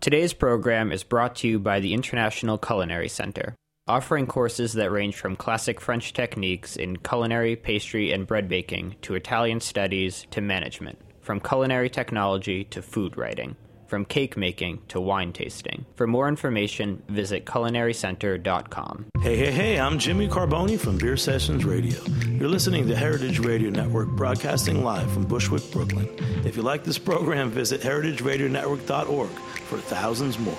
Today's program is brought to you by the International Culinary Center, offering courses that range from classic French techniques in culinary, pastry, and bread baking to Italian studies to management, from culinary technology to food writing, from cake making to wine tasting. For more information, visit culinarycenter.com. Hey, hey, hey, I'm Jimmy Carbone from Beer Sessions Radio. You're listening to Heritage Radio Network broadcasting live from Bushwick, Brooklyn. If you like this program, visit heritageradionetwork.org for thousands more.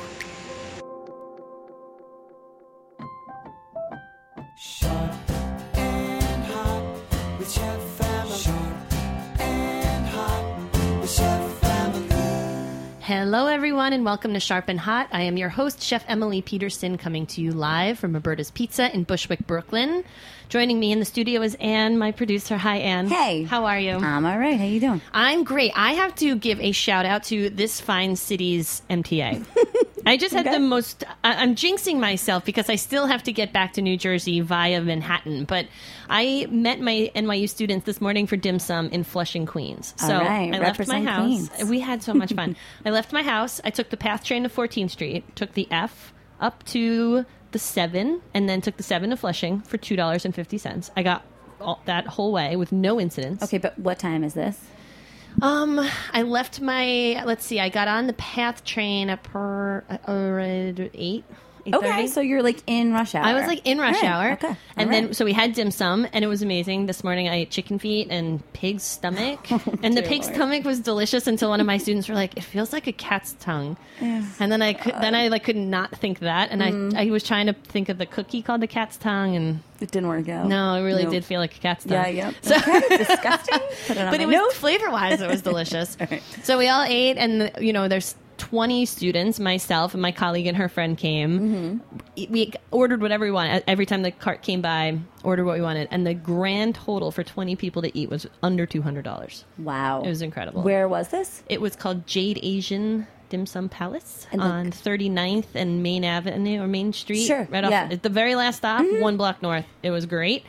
Hello, everyone, and welcome to Sharp and Hot. I am your host, Chef Emily Peterson, coming to you live from Roberta's Pizza in Bushwick, Brooklyn. Joining me in the studio is Anne, my producer. Hi, Anne. Hey. How are you? I'm all right. How you doing? I'm great. I have to give a shout out to this fine city's MTA. I just had Okay. the most. I- I'm jinxing myself because I still have to get back to New Jersey via Manhattan. But I met my NYU students this morning for dim sum in Flushing, Queens. So right. I left my house. Queens. We had so much fun. I left my house. I took the PATH train to 14th Street, took the F up to the 7, and then took the 7 to Flushing for $2.50. I got all, that whole way with no incidents. Okay, but what time is this? Um, I left my. Let's see. I got on the Path train at per uh, eight. Okay, so you're like in rush hour. I was like in rush All right, hour. Okay, And then, right. so we had dim sum, and it was amazing. This morning I ate chicken feet and pig's stomach. Oh, and the dear pig's Lord. stomach was delicious until one of my students were like, it feels like a cat's tongue. And then I could, then I like could not think that. And. I, mm-hmm. I was trying to think of the cookie called the cat's tongue. And it didn't work out. no, it really Nope. did feel like a cat's tongue. Yeah, yep. So, okay, disgusting. Put it on but my it was note. flavor wise, it was delicious. So we all ate, and you know, there's 20 students. Myself and my colleague and her friend came. Mm-hmm. We ordered whatever we wanted. Every time the cart came by, ordered what we wanted, and the grand total for 20 people to eat was under $200. Wow, It was incredible. Where was this? It was called Jade Asian Dim Sum Palace And on 39th and Main Avenue or Main Street. Sure, Right off yeah. Mm-hmm. at the very last stop, one block north. It was great.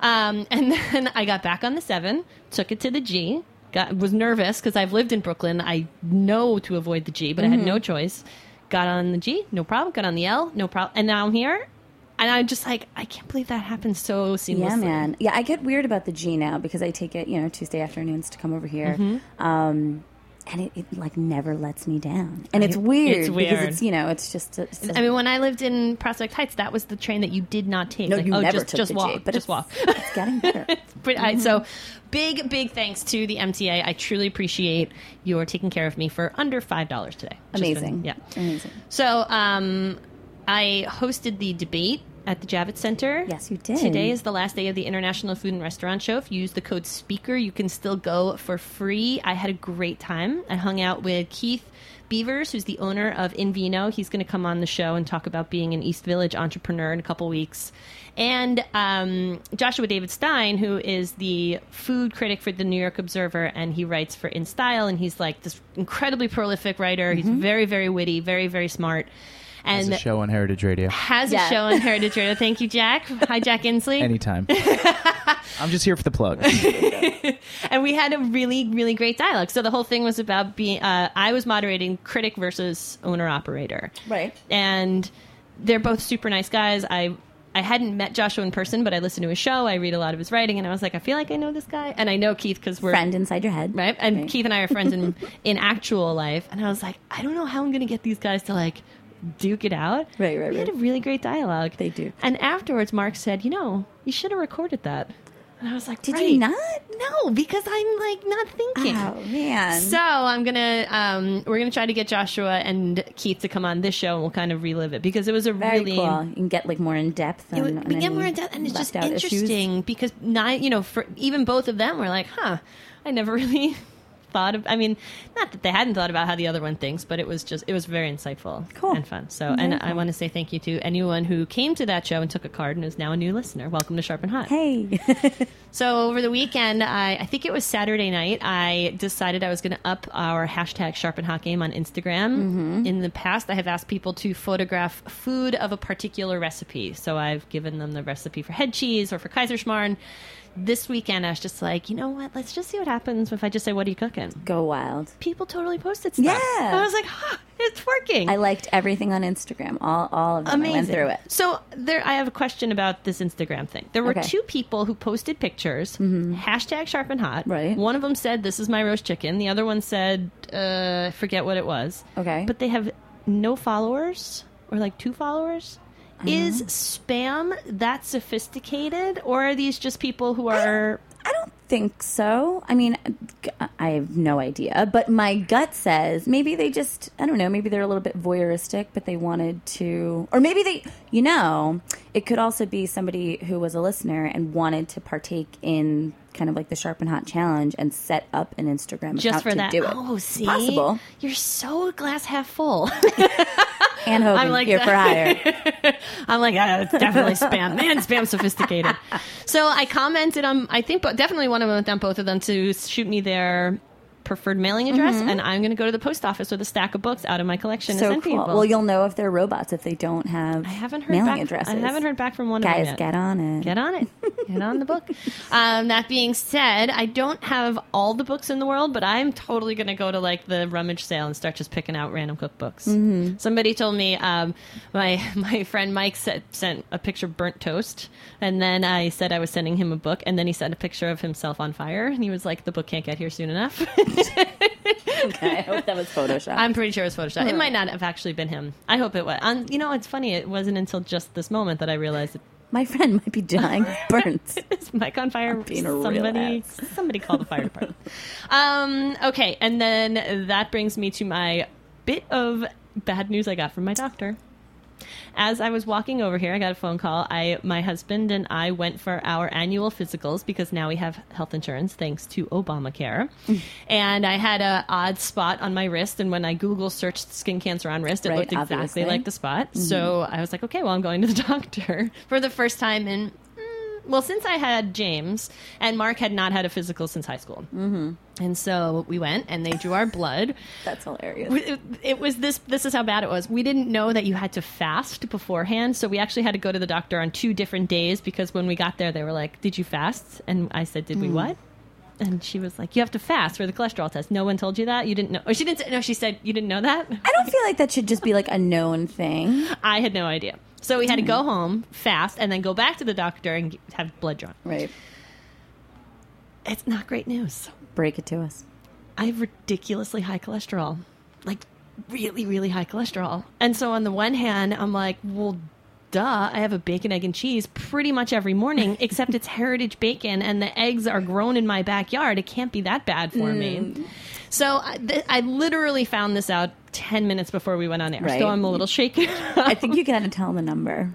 Um, and then I got back on the 7, took it to the G. Got, was nervous because I've lived in Brooklyn. I know to avoid the G, but I Mm-hmm. had no choice. Got on the G, no problem. Got on the L, no problem. And now I'm here. And I'm just like, I can't believe that happened so seamlessly. Yeah, man. Yeah, I get weird about the G now because I take it, you know, Tuesday afternoons to come over here. Mm-hmm. Um, and it, it like never lets me down, and it's weird, It's because weird. it's you know it's just it's just- I mean, when I lived in Prospect Heights, that was the train that you did not take. no, Like, you oh, never just, took just the walk, G, but just it's, walk. it's getting better. But I, so big, big thanks to the MTA. I truly appreciate your taking care of me for under five dollars today. Amazing, been- yeah. amazing. So um, I hosted the debate at the Javits Center. Yes, you did. Today is the last day of the International Food and Restaurant Show. If you use the code SPEAKER, you can still go for free. I had a great time. I hung out with Keith Beavers, who's the owner of Invino. He's going to come on the show and talk about being an East Village entrepreneur in a couple weeks. And um, Joshua David Stein, who is the food critic for the New York Observer, and he writes for In Style, and he's like this incredibly prolific writer. He's Mm-hmm. very, very witty, very, very smart. As And a show on Heritage Radio. has Yeah. a show on Heritage Radio. Thank you, Jack. Hi, Jack Inslee. Anytime. I'm just here for the plug. and we had a really, really great dialogue. So the whole thing was about being. Uh, I was moderating critic versus owner operator, Right. And they're both super nice guys. I. I hadn't met Joshua in person, but I listened to his show. I read a lot of his writing, and I was like, I feel like I know this guy, and I know Keith because we're Friend inside your head, right? And Right. Keith and I are friends in in actual life, and I was like, I don't know how I'm going to get these guys to like duke it out. Right, right, We had a really great dialogue. They do. And afterwards, Mark said, "You know, you should have recorded that." And I was like, Did "Right." you not? No, because I'm like not thinking. Oh man. So I'm gonna um, we're gonna try to get Joshua and Keith to come on this show, and we'll kind of relive it because it was a Very really cool. You can get like more in depth. on, would, we get more in depth, and it's just out issues. interesting because not you know for even both of them were like, huh, I never really thought of. I mean, not that they hadn't thought about how the other one thinks, but it was just it was very insightful, Cool. and fun. So, and I want to say thank you to anyone who came to that show and took a card and is now a new listener. Welcome to Sharp and Hot. Hey. So over the weekend, I, I think it was Saturday night, I decided I was going to up our hashtag Sharp and Hot game on Instagram. Mm-hmm. In the past, I have asked people to photograph food of a particular recipe. So I've given them the recipe for head cheese or for Kaiserschmarrn. This weekend, I was just like, you know what? Let's just see what happens if I just say, "What are you cooking?" Go wild. People totally posted stuff. Yeah. I was like, huh, it's working. I liked everything on Instagram. All all of them. Amazing. I went through it. So there, I have a question about this Instagram thing. There were Okay. Mm-hmm. two people who posted pictures. Hashtag sharp and hot. Right. One of them said, "This is my roast chicken." The other one said, uh, "I forget what it was." Okay. But they have no followers or like two followers. Is Uh-huh. spam that sophisticated, or are these just people who are? I don't think so. I mean, I have no idea, but my gut says maybe they just, I don't know, maybe they're a little bit voyeuristic, but they wanted to, or maybe they, you know, it could also be somebody who was a listener and wanted to partake in kind of like the Sharp and Hot challenge and set up an Instagram Just account for to that. do it. Oh, see, Possible. You're so glass half full. And Hogan, I'm like here for hire. I'm like, ah, it's definitely spam. Man, spam sophisticated. So I commented on, I think, but definitely one of them, both of them to shoot me their preferred mailing address, and I'm going to go to the post office with a stack of books out of my collection and Mm-hmm. So send cool. people. Well, you'll know if they're robots if they don't have I haven't heard mailing back. addresses. I haven't heard back from one of them Guys, yet. get on it. Get on it. Get on the book. Um, that being said, I don't have all the books in the world, but I'm totally going to go to like the rummage sale and start just picking out random cookbooks. Mm-hmm. Somebody told me um, my my friend Mike sent, sent a picture of burnt toast, and then I said I was sending him a book, and then he sent a picture of himself on fire, and he was like, "The book can't get here soon enough." Okay, I hope that was Photoshop. I'm pretty sure it was Photoshop. It might not have actually been him. I hope it was. Um, you know, it's funny. It wasn't until just this moment that I realized My friend might be dying of burns. Is Mike on fire? being a somebody, somebody call the fire department. um, okay, and then that brings me to my bit of bad news I got from my doctor. As I was walking over here, I got a phone call. I, my husband and I went for our annual physicals because now we have health insurance thanks to Obamacare. Mm. and I had a odd spot on my wrist, and when I Google searched skin cancer on wrist, it Right, looked exactly obviously. Mm-hmm. like the spot. So I was like, okay, well, I'm going to the doctor for the first time in well, since I had James and Mark had not had a physical since high school, mm-hmm. and so we went and they drew our blood. That's hilarious. It, it was this. This is how bad it was. We didn't know that you had to fast beforehand, so we actually had to go to the doctor on two different days because when we got there, they were like, "Did you fast?" And I said, "Did we what?" And she was like, "You have to fast for the cholesterol test." No one told you that. You didn't know. Or she didn't. Say, no, she said you didn't know that. I don't feel like that should just be like a known thing. I had no idea. So we had to go home, fast, and then go back to the doctor and have blood drawn. Right. It's not great news. Break it to us. I have ridiculously high cholesterol. Like, really, really high cholesterol. And so, on the one hand, I'm like, well, duh, I have a bacon, egg, and cheese pretty much every morning, except it's heritage bacon and the eggs are grown in my backyard. It can't be that bad for me. Mm. So, I, th- I literally found this out 10 minutes before we went on air. Right. So, I'm a little shaken. I think you gotta tell the number.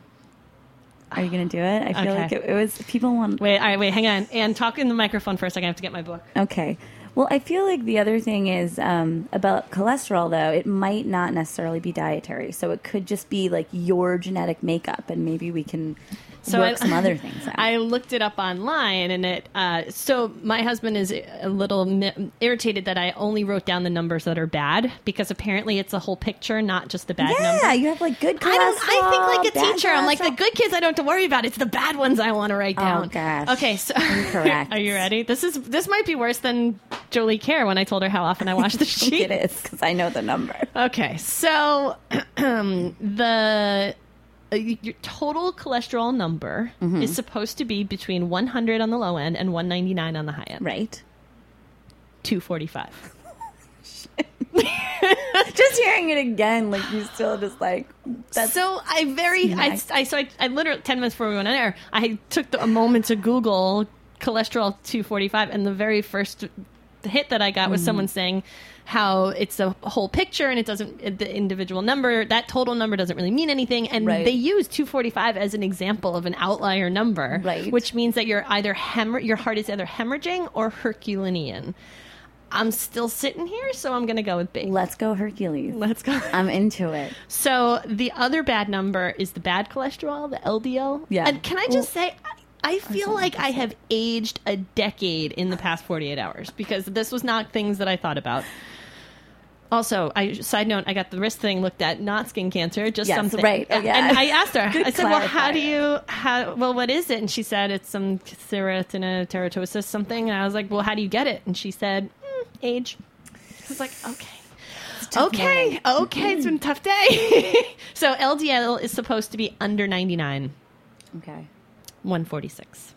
Are you gonna do it? I feel Okay. like it, it was people want. wait, all right, wait, hang on. And talk in the microphone for a second. I have to get my book. Okay. Well, I feel like the other thing is um, about cholesterol, though, it might not necessarily be dietary. So it could just be like your genetic makeup, and maybe we can So work I- some other things out. I looked it up online, and it. Uh, so my husband is a little mi- irritated that I only wrote down the numbers that are bad because apparently it's a whole picture, not just the bad yeah, number. you have like good. I don't. I think like a teacher. I'm like the good kids. I don't have to worry about. It's the bad ones I want to write down. Oh, down. gosh. Okay, so Incorrect. are you ready? This is this might be worse than Jolie Care when I told her how often I wash the sheet. it is because I know the number. Okay, so the your total cholesterol number Mm-hmm. is supposed to be between 100 on the low end and 199 on the high end. Right. 245. Just hearing it again, like you still just like so I very I, I so I, I literally 10 minutes before we went on air, I took the, a moment to Google cholesterol 245 and the very first hit that I got Mm-hmm. was someone saying how it's a whole picture and it doesn't the individual number that total number doesn't really mean anything and Right. they use 245 as an example of an outlier number Right. which means that you're either hemor- your heart is either hemorrhaging or herculean I'm still sitting here so I'm going to go with B let's go Hercules. let's go I'm into it. so the other bad number is the bad cholesterol, the LDL. Yeah. And can I just say, I- feel like I have aged a decade in the past 48 hours because this was not things that I thought about. Also, I side note, I got the wrist thing looked at, not skin cancer, just Yes, something. right. Oh, yeah. And I asked her, Good I said, "Well, how do you? How well, what is it?" And she said, "It's some keratosis something." And I was like, "Well, how do you get it?" And she said, mm, "Age." I was like, "Okay." Okay, morning. okay, it's been a tough day. so LDL is supposed to be under 99, Okay. 146.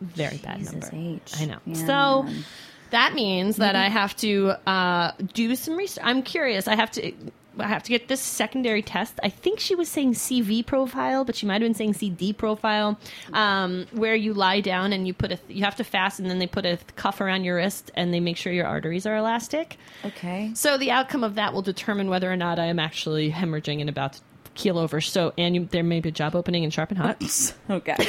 Very bad number. H. I know. Yeah, so that means that I have to uh, do some research. I'm curious. I have to. I have to get this secondary test. I think she was saying CV profile, but she might have been saying CD profile, um, where you lie down and you put a. You have to fast, and then they put a cuff around your wrist, and they make sure your arteries are elastic. Okay. So the outcome of that will determine whether or not I am actually hemorrhaging and about to keel over. So, and you, there may be a job opening in Sharp and Hot. Okay.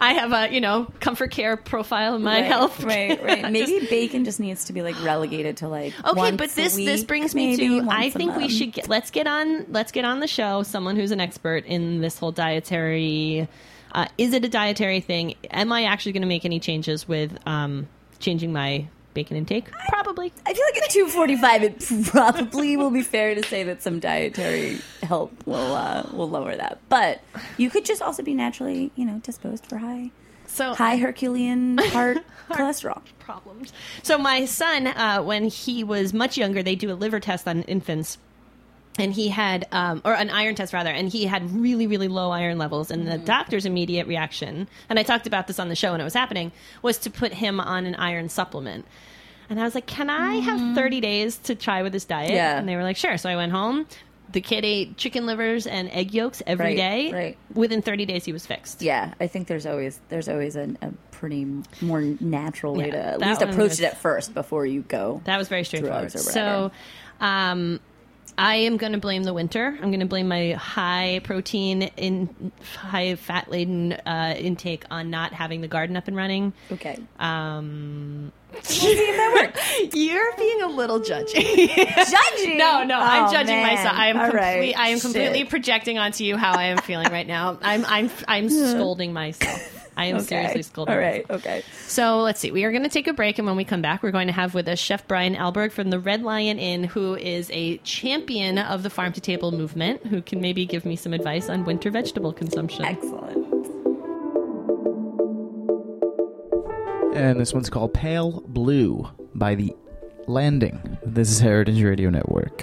I have a you know comfort care profile in my right, health. Right, right. Maybe bacon just needs to be like relegated to like Okay, but this this brings me to I think we should get let's get on let's get on the show someone who's an expert in this whole dietary. Uh, is it a dietary thing? Am I actually going to make any changes with um, changing my bacon intake? Probably. I feel like at 245, it probably will be fair to say that some dietary help will uh, will lower that. But you could just also be naturally, you know, disposed for high So high Herculean heart cholesterol. problems. So my son, uh, when he was much younger, they do a liver test on infants. And he had, um, or an iron test rather, and he had really, really low iron levels. And the doctor's immediate reaction, and I talked about this on the show when it was happening, was to put him on an iron supplement. And I was like, "Can I have 30 days to try with this diet?" Yeah. And they were like, "Sure." So I went home. The kid ate chicken livers and egg yolks every Right, day. right. Within 30 days, he was fixed. Yeah, I think there's always there's always a, a pretty more natural way Yeah, to at least approach was- it at first before you go. That was very straightforward. So, um, I am going to blame the winter. I'm going to blame my high protein in high fat laden uh, intake on not having the garden up and running. Okay. Um, You're being a little judgy. Judging. no, no, I'm Oh, judging man. myself. I am All complete, right. I am completely Shit. projecting onto you how I am feeling right now. I'm I'm I'm scolding myself. I am Okay. seriously scolding. All right. Okay. So let's see. We are going to take a break, and when we come back, we're going to have with us Chef Brian Alberg from the Red Lion Inn, who is a champion of the farm to table movement, who can maybe give me some advice on winter vegetable consumption. Excellent. And this one's called Pale Blue by The Landing. This is Heritage Radio Network.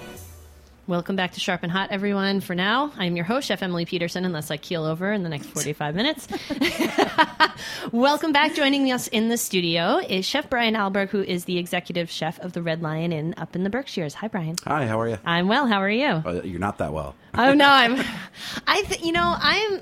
Welcome back to Sharp and Hot, everyone. For now, I'm your host, Chef Emily Peterson, unless I keel over in the next 45 minutes. Welcome back. Joining us in the studio is Chef Brian Alberg, who is the executive chef of the Red Lion Inn up in the Berkshires. Hi, Brian. Hi, how are you? I'm well. How are you? Uh, you're not that well. Oh no, I'm. I th- you know I'm.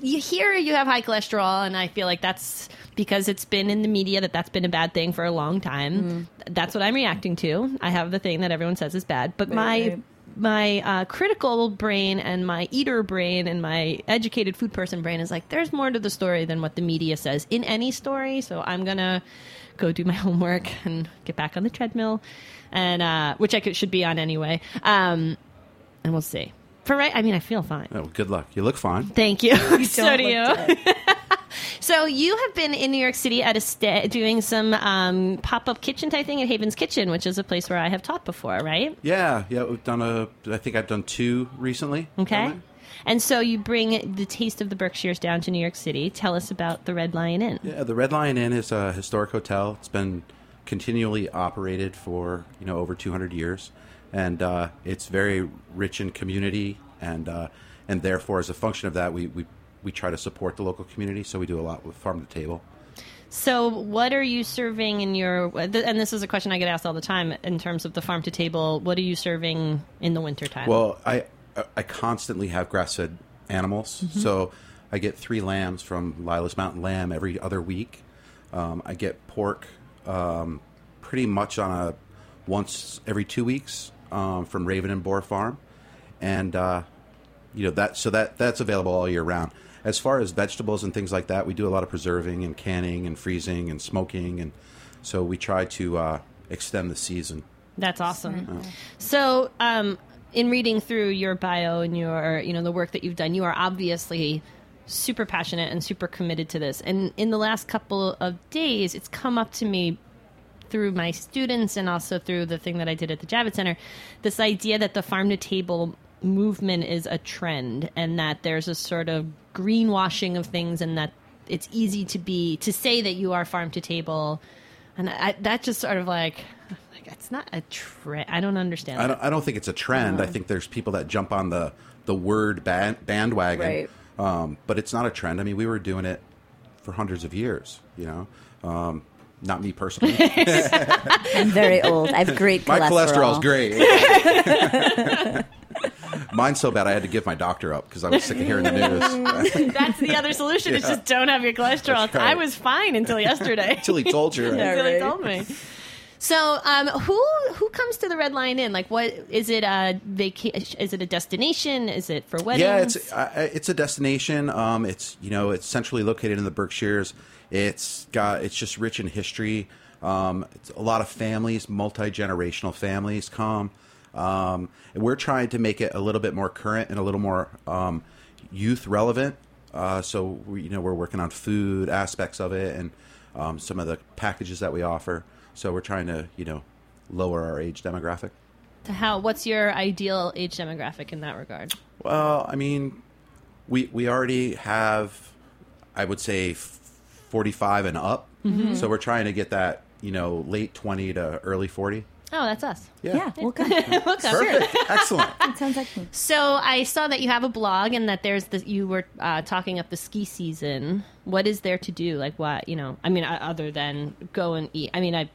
You hear you have high cholesterol, and I feel like that's because it's been in the media that that's been a bad thing for a long time. That's what I'm reacting to. I have the thing that everyone says is bad, but my right. My uh, critical brain and my eater brain and my educated food person brain is like there's more to the story than what the media says in any story. So I'm gonna go do my homework and get back on the treadmill, and uh, which I could, should be on anyway. Um, and we'll see. For right, I mean, I feel fine. Oh, good luck. You look fine. Thank you. so don't do you. So you have been in New York City at a sta- doing some um, pop up kitchen type thing at Haven's Kitchen, which is a place where I have taught before, right? Yeah, yeah. We've done a. I think I've done two recently. Okay. And so you bring the taste of the Berkshires down to New York City. Tell us about the Red Lion Inn. Yeah, the Red Lion Inn is a historic hotel. It's been continually operated for you know over 200 years, and uh, it's very rich in community, and uh, and therefore, as a function of that, we, we we try to support the local community. So we do a lot with farm to table. So, what are you serving in your? And this is a question I get asked all the time in terms of the farm to table. What are you serving in the wintertime? Well, I I constantly have grass fed animals, Mm-hmm. so I get three lambs from Lilas Mountain Lamb every other week. Um, I get pork um, pretty much on a once every two weeks um, from Raven and Boar Farm, and uh, you know that so that that's available all year round. As far as vegetables and things like that, we do a lot of preserving and canning and freezing and smoking, and so we try to uh, extend the season. That's awesome. So, um, in reading through your bio and your, you know, the work that you've done, you are obviously super passionate and super committed to this. And in the last couple of days, it's come up to me through my students and also through the thing that I did at the Javits Center, this idea that the farm to table movement is a trend and that there's a sort of greenwashing of things and that it's easy to be to say that you are farm to table and I, that just sort of like like it's not a trend i don't understand I don't, I don't think it's a trend. I think there's people that jump on the the word band, bandwagon, Right. um, but it's not a trend. I mean, we were doing it for hundreds of years. You know, um, not me personally. I'm very old. I have great my cholesterol. cholesterol's great. Mine's so bad I had to give my doctor up because I was sick of hearing the news. that's the other solution is just don't have your cholesterol right. i was fine until yesterday Until he told you. right? Yeah. until he told me so um, who who comes to the Red Lion Inn like what is it a vacation is it a destination is it for weddings Yeah, it's uh, it's a destination. Um, it's you know it's centrally located in the Berkshires. It's got it's just rich in history. Um, it's a lot of families, multi generational families come. Um, and we're trying to make it a little bit more current and a little more um, youth relevant. Uh, so we, you know we're working on food aspects of it and um, some of the packages that we offer. So we're trying to you know lower our age demographic. To how what's your ideal age demographic in that regard Well, I mean, we we already have, I would say, forty five and up. So we're trying to get that, you know, late twenty to early forty. Oh that's us Yeah, we'll come. Welcome. Perfect, excellent. It sounds like me. So I saw that you have a blog and that there's the you were uh, talking up the ski season. What is there to do? Like what you know? I mean, uh, other than go and eat. I mean, I.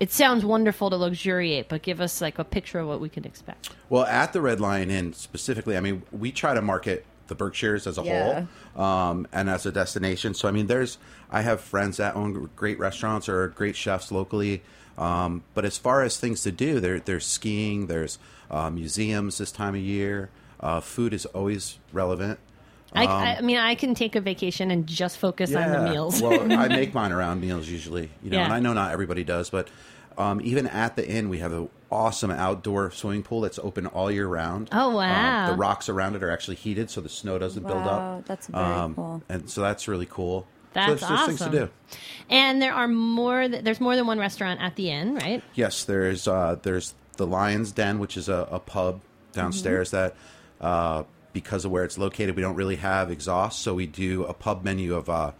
It sounds wonderful to luxuriate, but give us like a picture of what we can expect. Well, at the Red Lion Inn specifically, I mean, we try to market the Berkshires as a Yeah. whole um, and as a destination. So, I mean, there's I have friends that own great restaurants or great chefs locally. Um, but as far as things to do, there, there's skiing, there's uh, museums this time of year. Uh, food is always relevant. I, I, I mean, I can take a vacation and just focus on the meals. well, I make mine around meals usually, you know, Yeah. and I know not everybody does, but um, even at the inn, we have an awesome outdoor swimming pool that's open all year round. Oh, Um, wow. the rocks around it are actually heated, so the snow doesn't build Wow, up. that's very um, cool. And so that's really cool. That's so there's, there's things to do. and there are more. th- There's more than one restaurant at the inn, right? Yes, there's uh, there's the Lion's Den, which is a, a pub downstairs Mm-hmm. that uh, because of where it's located, we don't really have exhaust, so we do a pub menu of uh,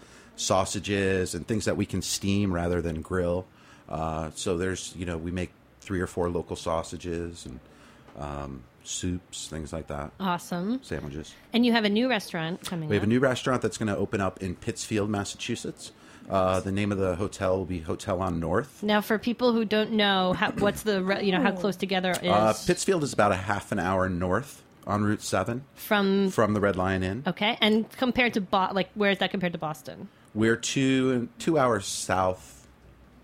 sausages and things that we can steam rather than grill. Uh, so there's you know we make three or four local sausages and um, soups, things like that, Awesome. sandwiches. And you have a new restaurant coming. We have a new restaurant that's going to open up in Pittsfield, Massachusetts. Uh, the name of the hotel will be Hotel on North. Now, for people who don't know, how, what's the re- you know how close together is Uh, Pittsfield is about a half an hour north on Route 7 from from the Red Lion Inn. Okay, and compared to Bo- like where is that compared to Boston? We're two two hours south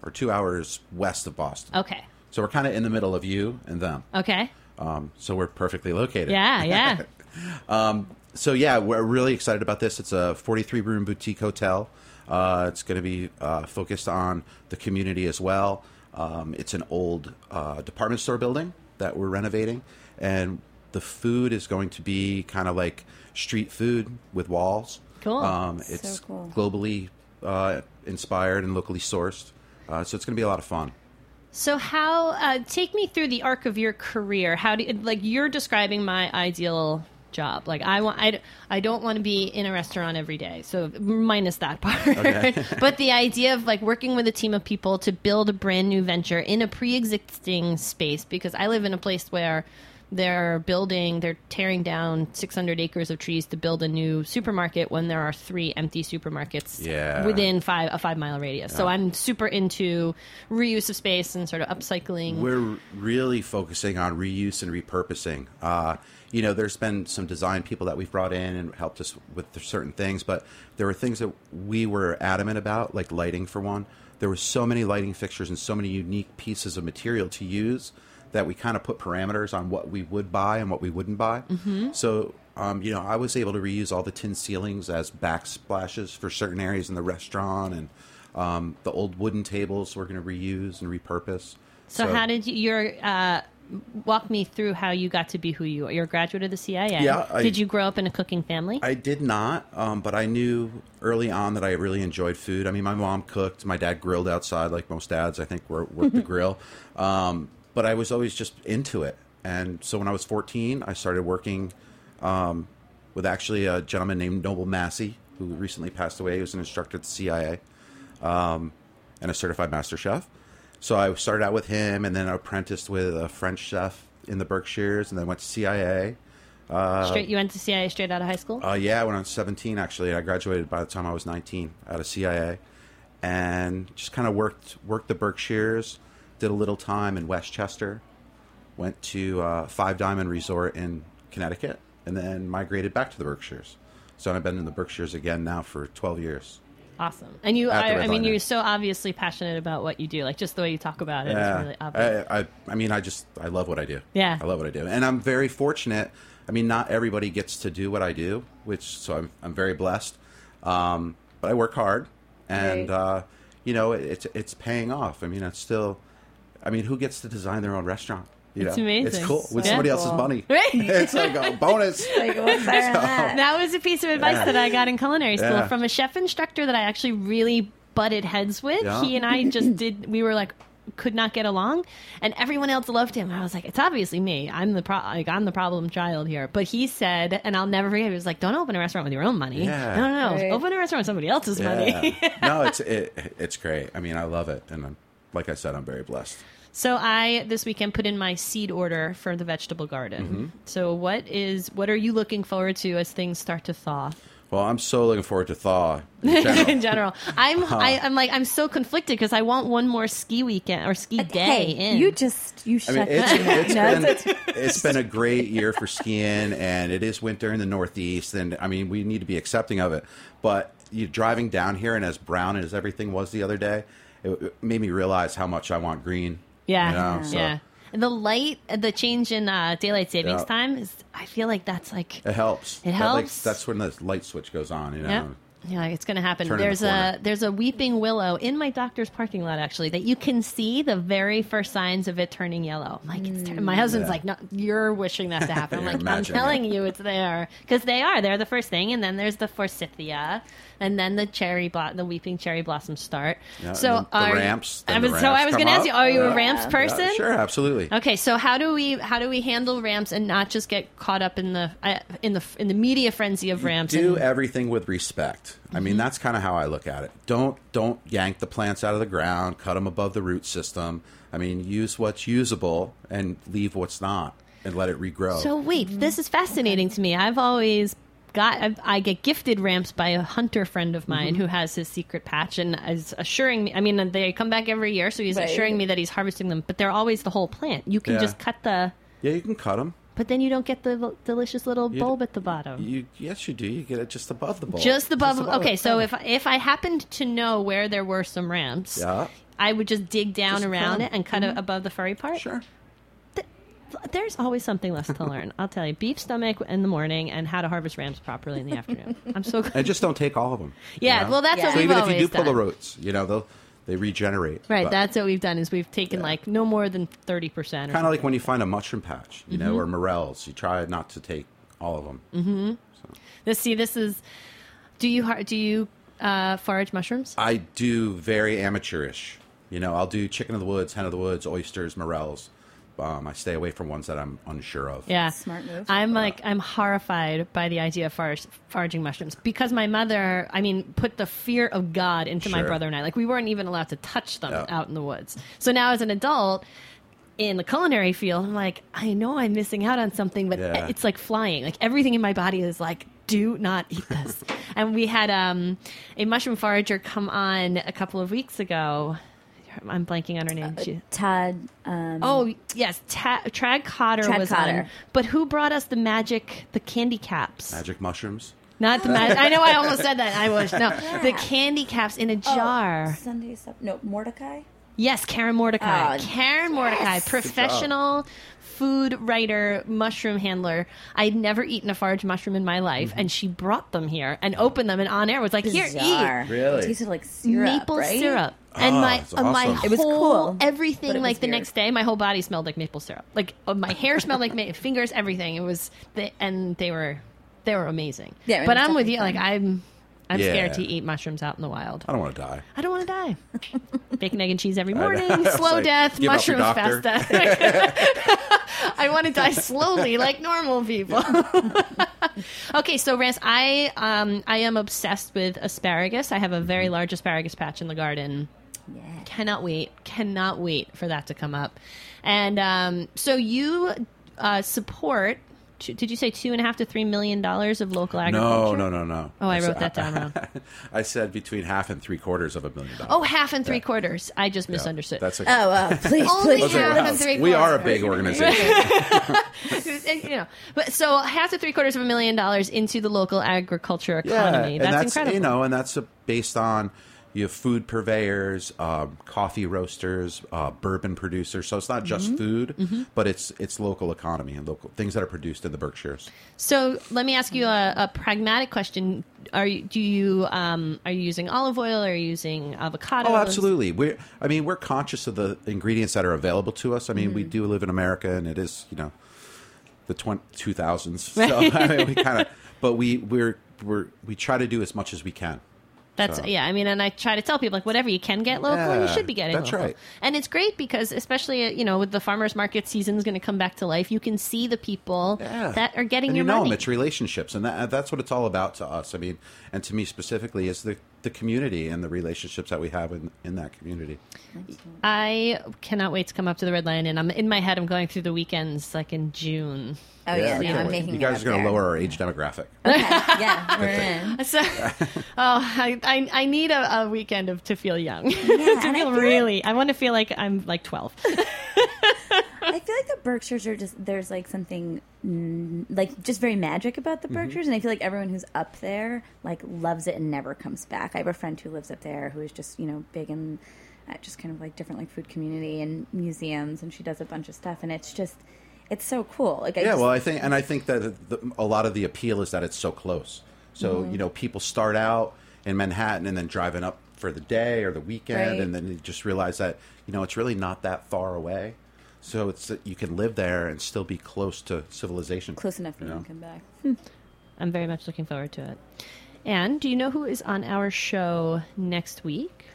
or two hours west of Boston. Okay, So we're kind of in the middle of you and them. okay, Um, so we're perfectly located. yeah, yeah. So yeah, we're really excited about this. It's a 43 room boutique hotel. Uh, it's going to be uh, focused on the community as well. Um, it's an old uh, department store building that we're renovating, and the food is going to be kind of like street food with walls. Cool. Um, So it's cool. globally uh, inspired and locally sourced. Uh, so it's going to be a lot of fun. So how uh, take me through the arc of your career? How do you, like you're describing my ideal job? Like I want I, I don't want to be in a restaurant every day. So minus that part. but the idea of like working with a team of people to build a brand new venture in a pre-existing space because I live in a place where they're building they're tearing down 600 acres of trees to build a new supermarket when there are three empty supermarkets Yeah. within five a five mile radius so i'm super into reuse of space and sort of upcycling We're really focusing on reuse and repurposing. Uh, you know, there's been some design people that we've brought in and helped us with certain things, but there were things that we were adamant about, like lighting for one. There were so many lighting fixtures and so many unique pieces of material to use that we kind of put parameters on what we would buy and what we wouldn't buy. So, um, you know, I was able to reuse all the tin ceilings as backsplashes for certain areas in the restaurant, and um, the old wooden tables we're going to reuse and repurpose. So, how did you your uh, walk me through how you got to be who you are? You're a graduate of the CIA. Yeah, I- did you grow up in a cooking family? I did not, um, but I knew early on that I really enjoyed food. I mean, my mom cooked, my dad grilled outside, like most dads, I think, wor- worked the grill. Um, but I was always just into it. And so when I was 14, I started working um, with actually a gentleman named Noble Masi, who recently passed away. He was an instructor at the CIA um, and a certified master chef. So I started out with him, and then I apprenticed with a French chef in the Berkshires, and then went to CIA. straight, you went to CIA straight out of high school. Uh, yeah, when I was 17, actually, I graduated by the time I was 19 out of CIA, and just kind of worked worked the Berkshires. Did a little time in Westchester. Went to uh, Five Diamond Resort in Connecticut, and then migrated back to the Berkshires. So I've been in the Berkshires again now for 12 years. awesome. And you, I, I mean, you're so obviously passionate about what you do. Like just the way you talk about it. Yeah, really obvious. I, I, I mean, I just I love what I do. Yeah. I love what I do, and I'm very fortunate. I mean, not everybody gets to do what I do, which so I'm I'm very blessed. Um, but I work hard, and Right. uh, you know, it, it's it's paying off. I mean, it's still. I mean, who gets to design their own restaurant? You It's know? amazing. It's cool with Yeah. somebody else's money. Right. it's like a bonus. Like, what's better that? that was a piece of advice Yeah. that I got in culinary school Yeah. from a chef instructor that I actually really butted heads with. Yeah. He and I just did. We were like could not get along, and everyone else loved him. I was like, it's obviously me. I'm the pro- like I'm the problem child here. But he said, and I'll never forget. He was like, don't open a restaurant with your own money. Yeah. No, no, no. Right. Open a restaurant with somebody else's money. No, it's it, it's great. I mean, I love it, and I'm, like I said, I'm very blessed. So I this weekend put in my seed order for the vegetable garden. Mm-hmm. So what is what are you looking forward to as things start to thaw? Well, I'm so looking forward to thaw. In general. in general, I'm I, I'm like I'm so conflicted because I want one more ski weekend or ski day Hey, in. you just you I shut mean, it's, your mouth. it's No, been it's- it's been a great year for skiing, and it is winter in the Northeast, and I mean we need to be accepting of it. But you driving down here, and as brown as everything was the other day, it, it made me realize how much I want green. yeah, you know, so yeah. And the light, the change in uh, daylight savings Yeah. time is. I feel like that's like It helps. It That, like, helps. that's when the light switch goes on. You know. Yeah. Yeah, it's going to happen. Turn in the there's a there's a weeping willow in my doctor's parking lot actually that you can see the very first signs of it turning yellow. I'm like, it's turn- my husband's Yeah. like, no, you're wishing that to happen. I'm like, I'm telling it. you, it's there because they are. They're the first thing, and then there's the forsythia, and then the cherry blo- the weeping cherry blossoms start. Yeah, so the- the ramps, I was the so I was going to ask you, are you a Yeah. ramps Yeah, person? sure, absolutely. Okay, so how do we how do we handle ramps and not just get caught up in the uh, in the in the media frenzy of ramps? do and, everything with respect. I mean, that's kind of how I look at it. Don't don't yank the plants out of the ground, cut them above the root system. I mean, use what's usable and leave what's not, and let it regrow. So wait, this is fascinating to me. I've always got I've, I get gifted ramps by a hunter friend of mine Mm-hmm. who has his secret patch and is assuring me. I mean, they come back every year, so he's Right. assuring me that he's harvesting them. But they're always the whole plant. You can Yeah. just cut the, yeah, you can cut them. But then you don't get the l- delicious little You- bulb at the bottom. You yes, you do. You get it just above the bulb. just above. above okay, it. so if if I happened to know where there were some ramps, yeah, I would just dig down Just cut around 'em. it and cut it mm-hmm. above the furry part. sure. There's always something less to learn. I'll tell you, beef stomach in the morning and how to harvest ramps properly in the afternoon. I'm so And just don't take all of them. Yeah, well, that's what so we've even if you do pull the roots, you know they'll they regenerate. Right, that's what we've done is we've taken like no more than thirty percent. kind of like when you find a mushroom patch, you know, or Mm-hmm. morels. You try not to take all of them. Mm-hmm. So. This. See, this is. Do you har- do you uh, forage mushrooms? I do very amateurish. You know, I'll do chicken of the woods, hen of the woods, oysters, morels. Um, I stay away from ones that I'm unsure of. Yeah, Smart move. I'm like I'm horrified by the idea of forage, foraging mushrooms because my mother, I mean, put the fear of God into my brother and I. Like we weren't even allowed to touch them Yeah. out in the woods. So now as an adult. In the culinary field, I'm like, I know I'm missing out on something, but Yeah. it's like flying. Like everything in my body is like, do not eat this. and we had um, a mushroom forager come on a couple of weeks ago. I'm blanking on her name. She, Todd. Um, Oh yes, Ta- Tradd Cotter Tradd was Cotter. on. But who brought us the magic, the candy caps? Magic mushrooms. Not the magic. I know I almost said that. I was no the candy caps in a jar. Sunday stuff. No, Mordechai. Yes, Karen Mordechai. Oh, Karen Mordechai, professional food writer, mushroom handler. I'd never eaten a forage mushroom in my life, and she brought them here and opened them, and on air was like, "Here, Bizarre. eat." Really? It tasted like syrup. maple right? syrup. And Oh, my it's uh, my awesome. It was whole cool, but everything it was like the weird. next day my whole body smelled like maple syrup. Like uh, my hair smelled like ma- fingers everything. It was the, and they were they were amazing. Yeah, I but it's I'm with you definitely like I'm I'm Yeah. scared to eat mushrooms out in the wild. I don't want to die. I don't want to die. Bacon, egg, and cheese every morning. Was Slow like, death. give up your Mushrooms doctor. fast death. I want to die slowly, like normal people. okay, so Rance, I um I am obsessed with asparagus. I have a very large asparagus patch in the garden. Yeah. Cannot wait. Cannot wait for that to come up. And um, so you uh, support. Did you say two and a half to three million dollars of local agriculture? no, no, no. No. Oh, I said- wrote that down wrong. I said between half and three quarters of a million dollars. Oh, half and three Yeah. quarters. I just Yeah. misunderstood. That's okay. Oh, uh, please, Only please. half and three we are a big organization. you know, but so half to three quarters of a million dollars into the local agriculture economy. and that's, that's incredible. You know, and that's uh based on you have food purveyors, um, coffee roasters, uh, bourbon producers. So it's not just Mm-hmm. food, but it's it's local economy and local things that are produced in the Berkshires. So let me ask you a, a pragmatic question: Are you do you um, are you using olive oil? Are you using avocado? Oh, absolutely. We're I mean, we're conscious of the ingredients that are available to us. I mean, Mm-hmm. we do live in America, and it is you know the two thousands. So I mean, we kind of, but we we're we're we try to do as much as we can. That's So- yeah. I mean, and I try to tell people like whatever you can get local, you should be getting that's local. right. And it's great because especially you know with the farmers market season is going to come back to life, you can see the people Yeah. that are getting and your you know money. them, it's relationships, and that, that's what it's all about to us. I mean, and to me specifically, is the the community and the relationships that we have in in that community. I cannot wait to come up to the Red Lion and I'm in my head. I'm going through the weekends like in June. Oh yeah, yeah no, I'm making. you guys it are going to lower our age demographic. Okay, yeah, we're in. So, oh, I, I, I need a, a weekend of to feel young. to and I feel feel really, I want to feel like I'm like 12. I feel like the Berkshires are just there's like something mm, like just very magic about Mm-hmm. the Berkshires, and I feel like everyone who's up there like loves it and never comes back. I have a friend who lives up there who is just you know big in uh, just kind of like different like food community and museums, and she does a bunch of stuff, and it's just it's so cool. Like I yeah, just, well, I think, and I think that the, a lot of the appeal is that it's so close. So Mm-hmm. you know, people start out in Manhattan and then driving up for the day or the weekend, Right. and then you just realize that you know it's really not that far away. So it's that you can live there and still be close to civilization. close enough for you them know? to come back. I'm very much looking forward to it. And do you know who is on our show next week?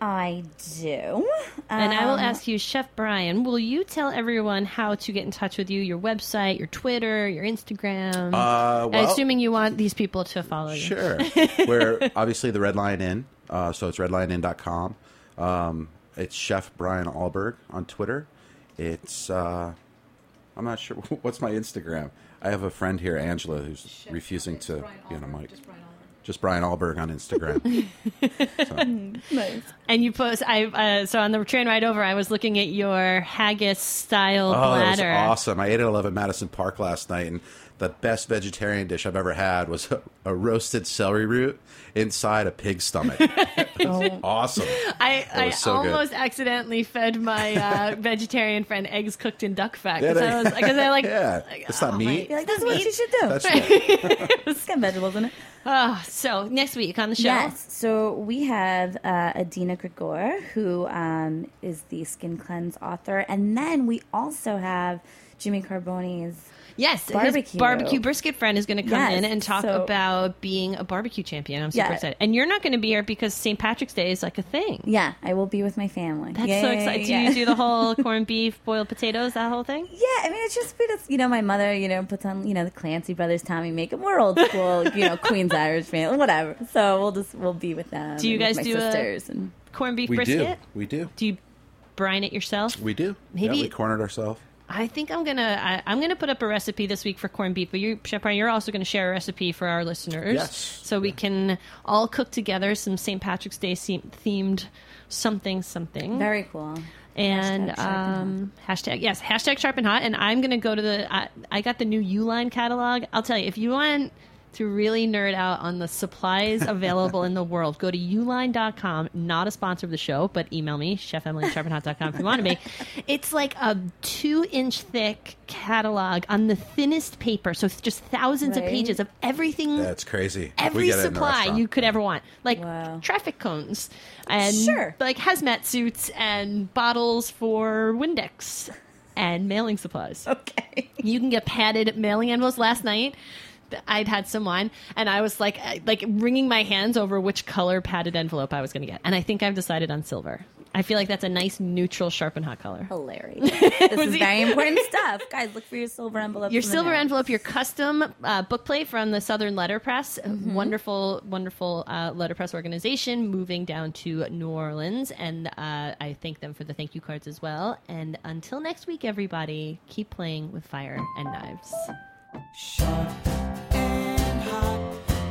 I do, And I will Um, ask you, Chef Brian, will you tell everyone how to get in touch with you, your website, your Twitter, your Instagram? Uh, well- assuming you want these people to follow you. Sure. We're obviously the Red Lion Inn, uh, so it's redlioninn.com. Um, it's Chef Brian Alberg on Twitter. It's uh, I'm not sure what's my Instagram. I have a friend here, Angela, who's refusing to be on a mic. Just Brian Alberg on Instagram. And you post. I uh, so on the train ride over, I was looking at your haggis style platter. Oh, that was awesome! I ate at Eleven Madison Park last night, and the best vegetarian dish I've ever had was a, a roasted celery root inside a pig stomach. It was awesome. I, I was so good. almost accidentally fed my uh, vegetarian friend eggs cooked in duck fat because they- I was because I like Yeah, like, it's not oh, meat. You're like, this is what you should do. That's right. it's got vegetables in it. Oh, so next week on the show. Yes. So we have uh, Adina Grigore, who um, is the Skin Cleanse author. And then we also have Jimmy Carbone's. Yes, his Barbecue. barbecue brisket friend is going to come Yes, in and talk so- about being a barbecue champion. I'm super Yeah. excited. And you're not going to be here because St. Patrick's Day is like a thing. Yeah, I will be with my family. That's yeah, so yeah, exciting. yeah. Do you do the whole corned beef, boiled potatoes, that whole thing? Yeah, I mean, it's just been, it's, you know, my mother, you know, puts on, you know, the Clancy brothers, Tommy Makem. We're old school, you know, Queens Irish family, whatever. So we'll just, we'll be with them. Do you guys my do a- and Corned beef We do. brisket? We do. Do you brine it yourself? We do. Maybe- yeah, we cornered ourselves. I think I'm gonna I, I'm gonna put up a recipe this week for corned beef, but you, Chef Brian, you're also gonna share a recipe for our listeners, Yes. so we can all cook together some St. Patrick's Day themed something something. very cool. and Hashtag and um, hashtag yes hashtag sharp and hot and i'm gonna go to the I, I got the new uline catalog i'll tell you if you want to really nerd out on the supplies available in the world go to uline.com not a sponsor of the show but email me chefemily at sharpandhot.com if you want to be it's like a two inch thick catalog on the thinnest paper so it's just thousands of pages of everything That's crazy. Every get it in the supply you could ever want, like Wow. traffic cones and Sure. like hazmat suits and bottles for Windex and mailing supplies. Okay. You can get padded mailing envelopes. Last night, I'd had some wine, and I was like, like wringing my hands over which color padded envelope I was going to get, and I think I've decided on silver. I feel like that's a nice neutral, sharp and hot color. Hilarious. this is very important stuff. Guys, look for your silver envelope. Your silver envelope, your custom uh, bookplate from the Southern Letterpress, Mm-hmm. wonderful, wonderful uh, letterpress organization moving down to New Orleans, and uh, I thank them for the thank you cards as well. And until next week, everybody, keep playing with fire and knives.